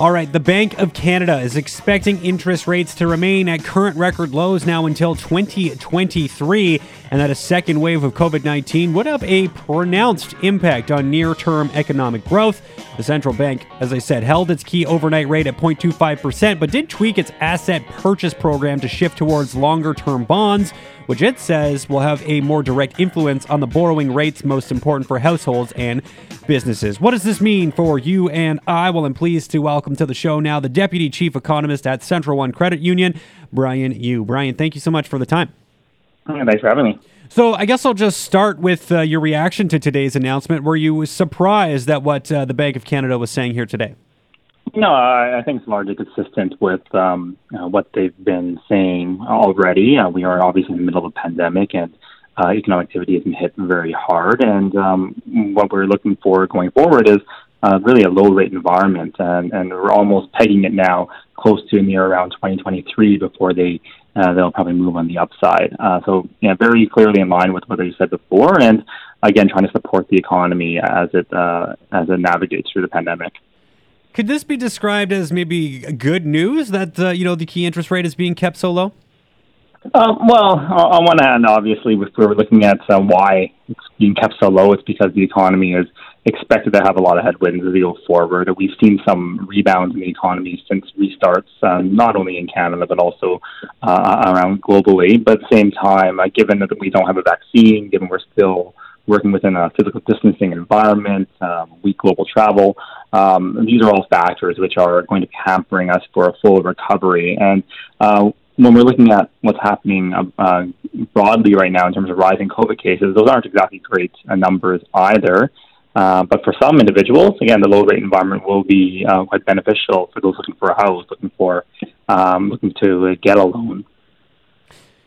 All right, the Bank of Canada is expecting interest rates to remain at current record lows now until 2023, and that a second wave of COVID 19 would have a pronounced impact on near term economic growth. The central bank, as I said, held its key overnight rate at 0.25%, but did tweak its asset purchase program to shift towards longer term bonds which it says will have a more direct influence on the borrowing rates most important for households and businesses. What does this mean for you and I? Well, I'm pleased to welcome to the show now the Deputy Chief Economist at Central One Credit Union, Bryan Yu. Bryan, thank you so much for the time. Thanks for having me. So I guess I'll just start with uh, your reaction to today's announcement. Were you surprised at what uh, the Bank of Canada was saying here today? No, I, I think it's largely consistent with um, uh, what they've been saying already. Uh, we are obviously in the middle of a pandemic, and uh, economic activity has been hit very hard. And um, what we're looking for going forward is uh, really a low rate environment, and, and we're almost pegging it now close to near around 2023 before they uh, they'll probably move on the upside. Uh, so, yeah, very clearly in line with what they said before, and again, trying to support the economy as it uh, as it navigates through the pandemic. Could this be described as maybe good news that uh, you know the key interest rate is being kept so low? Uh, well, on one hand, obviously, if we're looking at uh, why it's being kept so low, it's because the economy is expected to have a lot of headwinds as we go forward. We've seen some rebounds in the economy since restarts, um, not only in Canada but also uh, around globally. But at the same time, uh, given that we don't have a vaccine, given we're still working within a physical distancing environment, um, weak global travel. Um, these are all factors which are going to be hampering us for a full recovery. And uh, when we're looking at what's happening uh, broadly right now in terms of rising COVID cases, those aren't exactly great uh, numbers either. Uh, but for some individuals, again, the low rate environment will be uh, quite beneficial for those looking for a house, looking for um, looking to get a loan.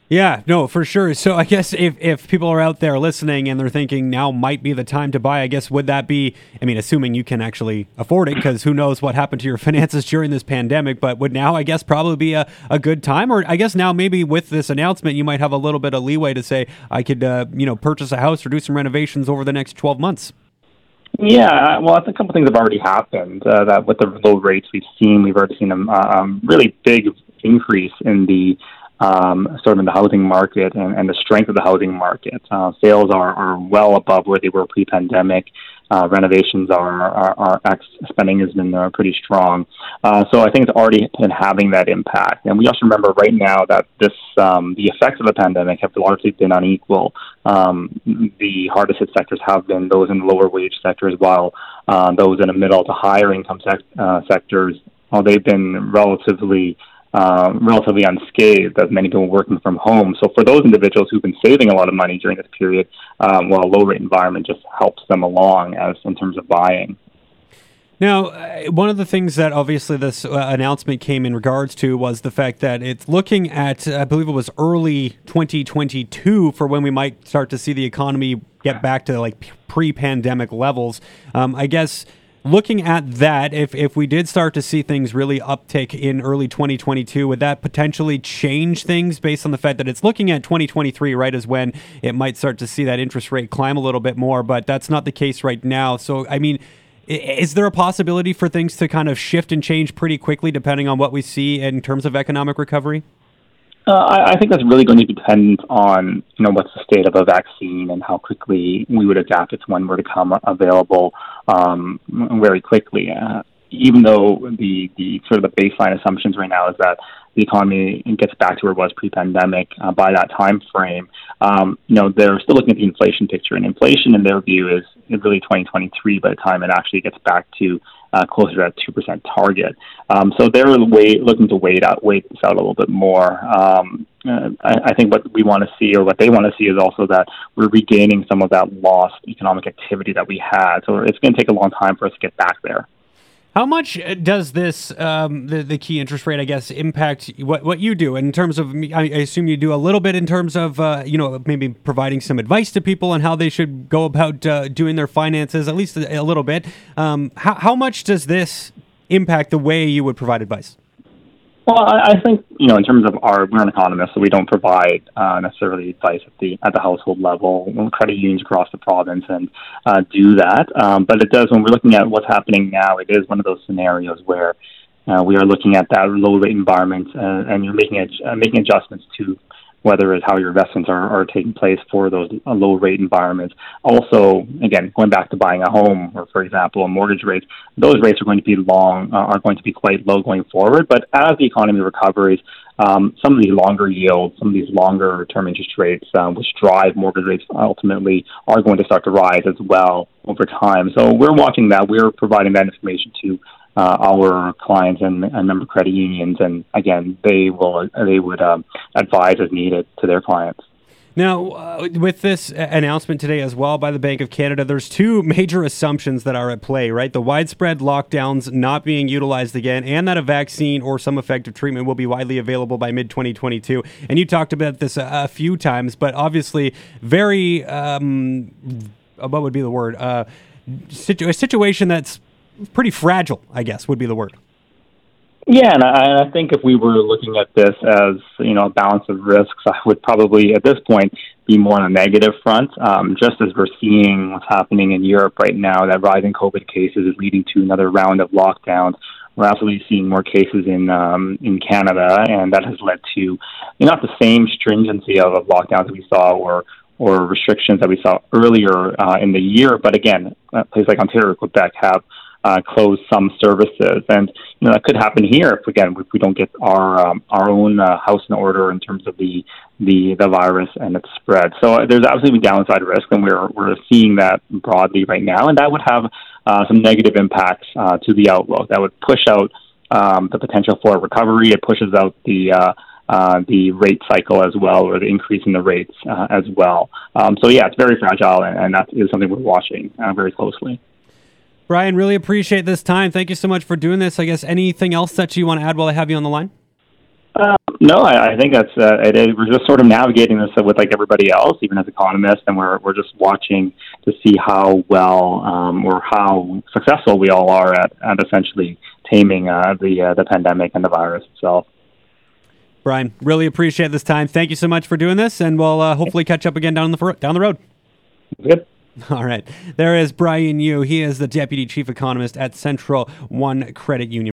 Yeah, no, for sure. So I guess if, if people are out there listening and they're thinking now might be the time to buy, I guess would that be, I mean, assuming you can actually afford it, because who knows what happened to your finances during this pandemic, but would now, I guess, probably be a, a good time? Or I guess now maybe with this announcement, you might have a little bit of leeway to say, I could, uh, you know, purchase a house or do some renovations over the next 12 months. Yeah, well, I think a couple things have already happened. Uh, that with the low rates we've seen, we've already seen a um, really big increase in the um, sort of in the housing market and, and the strength of the housing market. Uh, sales are, are well above where they were pre-pandemic. Uh, renovations are, are, are spending has been uh, pretty strong. Uh, so I think it's already been having that impact. And we also remember right now that this um, the effects of the pandemic have largely been unequal. Um, the hardest hit sectors have been those in the lower wage sectors, while uh, those in the middle to higher income sec- uh, sectors, well, they've been relatively uh, relatively unscathed as many people working from home. So for those individuals who've been saving a lot of money during this period, um, well, a low rate environment just helps them along as in terms of buying. Now, uh, one of the things that obviously this uh, announcement came in regards to was the fact that it's looking at, I believe it was early 2022 for when we might start to see the economy get back to like pre pandemic levels. Um, I guess looking at that, if if we did start to see things really uptick in early 2022, would that potentially change things based on the fact that it's looking at 2023, right, as when it might start to see that interest rate climb a little bit more, but that's not the case right now. So, I mean, is there a possibility for things to kind of shift and change pretty quickly depending on what we see in terms of economic recovery? Uh, I, I think that's really going to depend on you know what's the state of a vaccine and how quickly we would adapt to when we're to come available um, very quickly. Uh, even though the the sort of the baseline assumptions right now is that the economy gets back to where it was pre-pandemic uh, by that time frame. Um, you know, they're still looking at the inflation picture, and inflation, in their view, is really 2023 by the time it actually gets back to uh, closer to that two percent target. Um, so they're wait, looking to wait out, wait this out a little bit more. Um, uh, I, I think what we want to see, or what they want to see, is also that we're regaining some of that lost economic activity that we had. So it's going to take a long time for us to get back there. How much uh, does this um, the the key interest rate, I guess, impact what what you do in terms of? I assume you do a little bit in terms of uh, you know maybe providing some advice to people on how they should go about uh, doing their finances, at least a, a little bit. Um, how how much does this impact the way you would provide advice? Well, I, I think you know, in terms of our, we're an economist, so we don't provide uh, necessarily advice at the at the household level. Credit unions across the province and uh, do that, um, but it does when we're looking at what's happening now. It is one of those scenarios where uh, we are looking at that low rate environment uh, and you're making uh, making adjustments to whether it's how your investments are, are taking place for those uh, low rate environments. Also, again, going back to buying a home or, for example, a mortgage rate, those rates are going to be long, uh, are going to be quite low going forward. But as the economy recovers, um, some of these longer yields, some of these longer term interest rates, um, which drive mortgage rates ultimately, are going to start to rise as well over time. So we're watching that. We're providing that information to uh, our clients and, and, member credit unions, and again, they will they would um, advise as needed to their clients. Now, uh, with this announcement today as well by the Bank of Canada, there's two major assumptions that are at play, right? The widespread lockdowns not being utilized again, and that a vaccine or some effective treatment will be widely available by mid 2022. And you talked about this a, a, few times, but obviously, very, um, what would be the word? Uh, situ- a situation that's pretty fragile, I guess, would be the word. Yeah, and I, I think if we were looking at this as you know a balance of risks, I would probably at this point be more on a negative front. Um, just as we're seeing what's happening in Europe right now, that rising COVID cases is leading to another round of lockdowns. We're absolutely seeing more cases in um, in Canada, and that has led to you know, not the same stringency of, lockdowns that we saw or or restrictions that we saw earlier uh, in the year. But again, places like Ontario, or Quebec have uh, close some services, and you know that could happen here if again if we don't get our um, our own uh, house in order in terms of the the the virus and its spread. So uh, there's absolutely downside risk, and we're we're seeing that broadly right now, and that would have uh, some negative impacts uh, to the outlook. That would push out um, the potential for recovery. It pushes out the uh, uh, the rate cycle as well, or the increase in the rates uh, as well. Um, so yeah, it's very fragile, and, and that is something we're watching uh, very closely. Bryan, really appreciate this time. Thank you so much for doing this. I guess anything else that you want to add while I have you on the line? Uh, no, I, I think that's uh, it. We're just sort of navigating this with like everybody else, even as economists, and we're we're just watching to see how well um, or how successful we all are at, at essentially taming uh, the uh, the pandemic and the virus itself. Bryan, really appreciate this time. Thank you so much for doing this, and we'll uh, hopefully catch up again down the down the road. Good. All right. There is Bryan Yu. He is the Deputy Chief Economist at Central One Credit Union.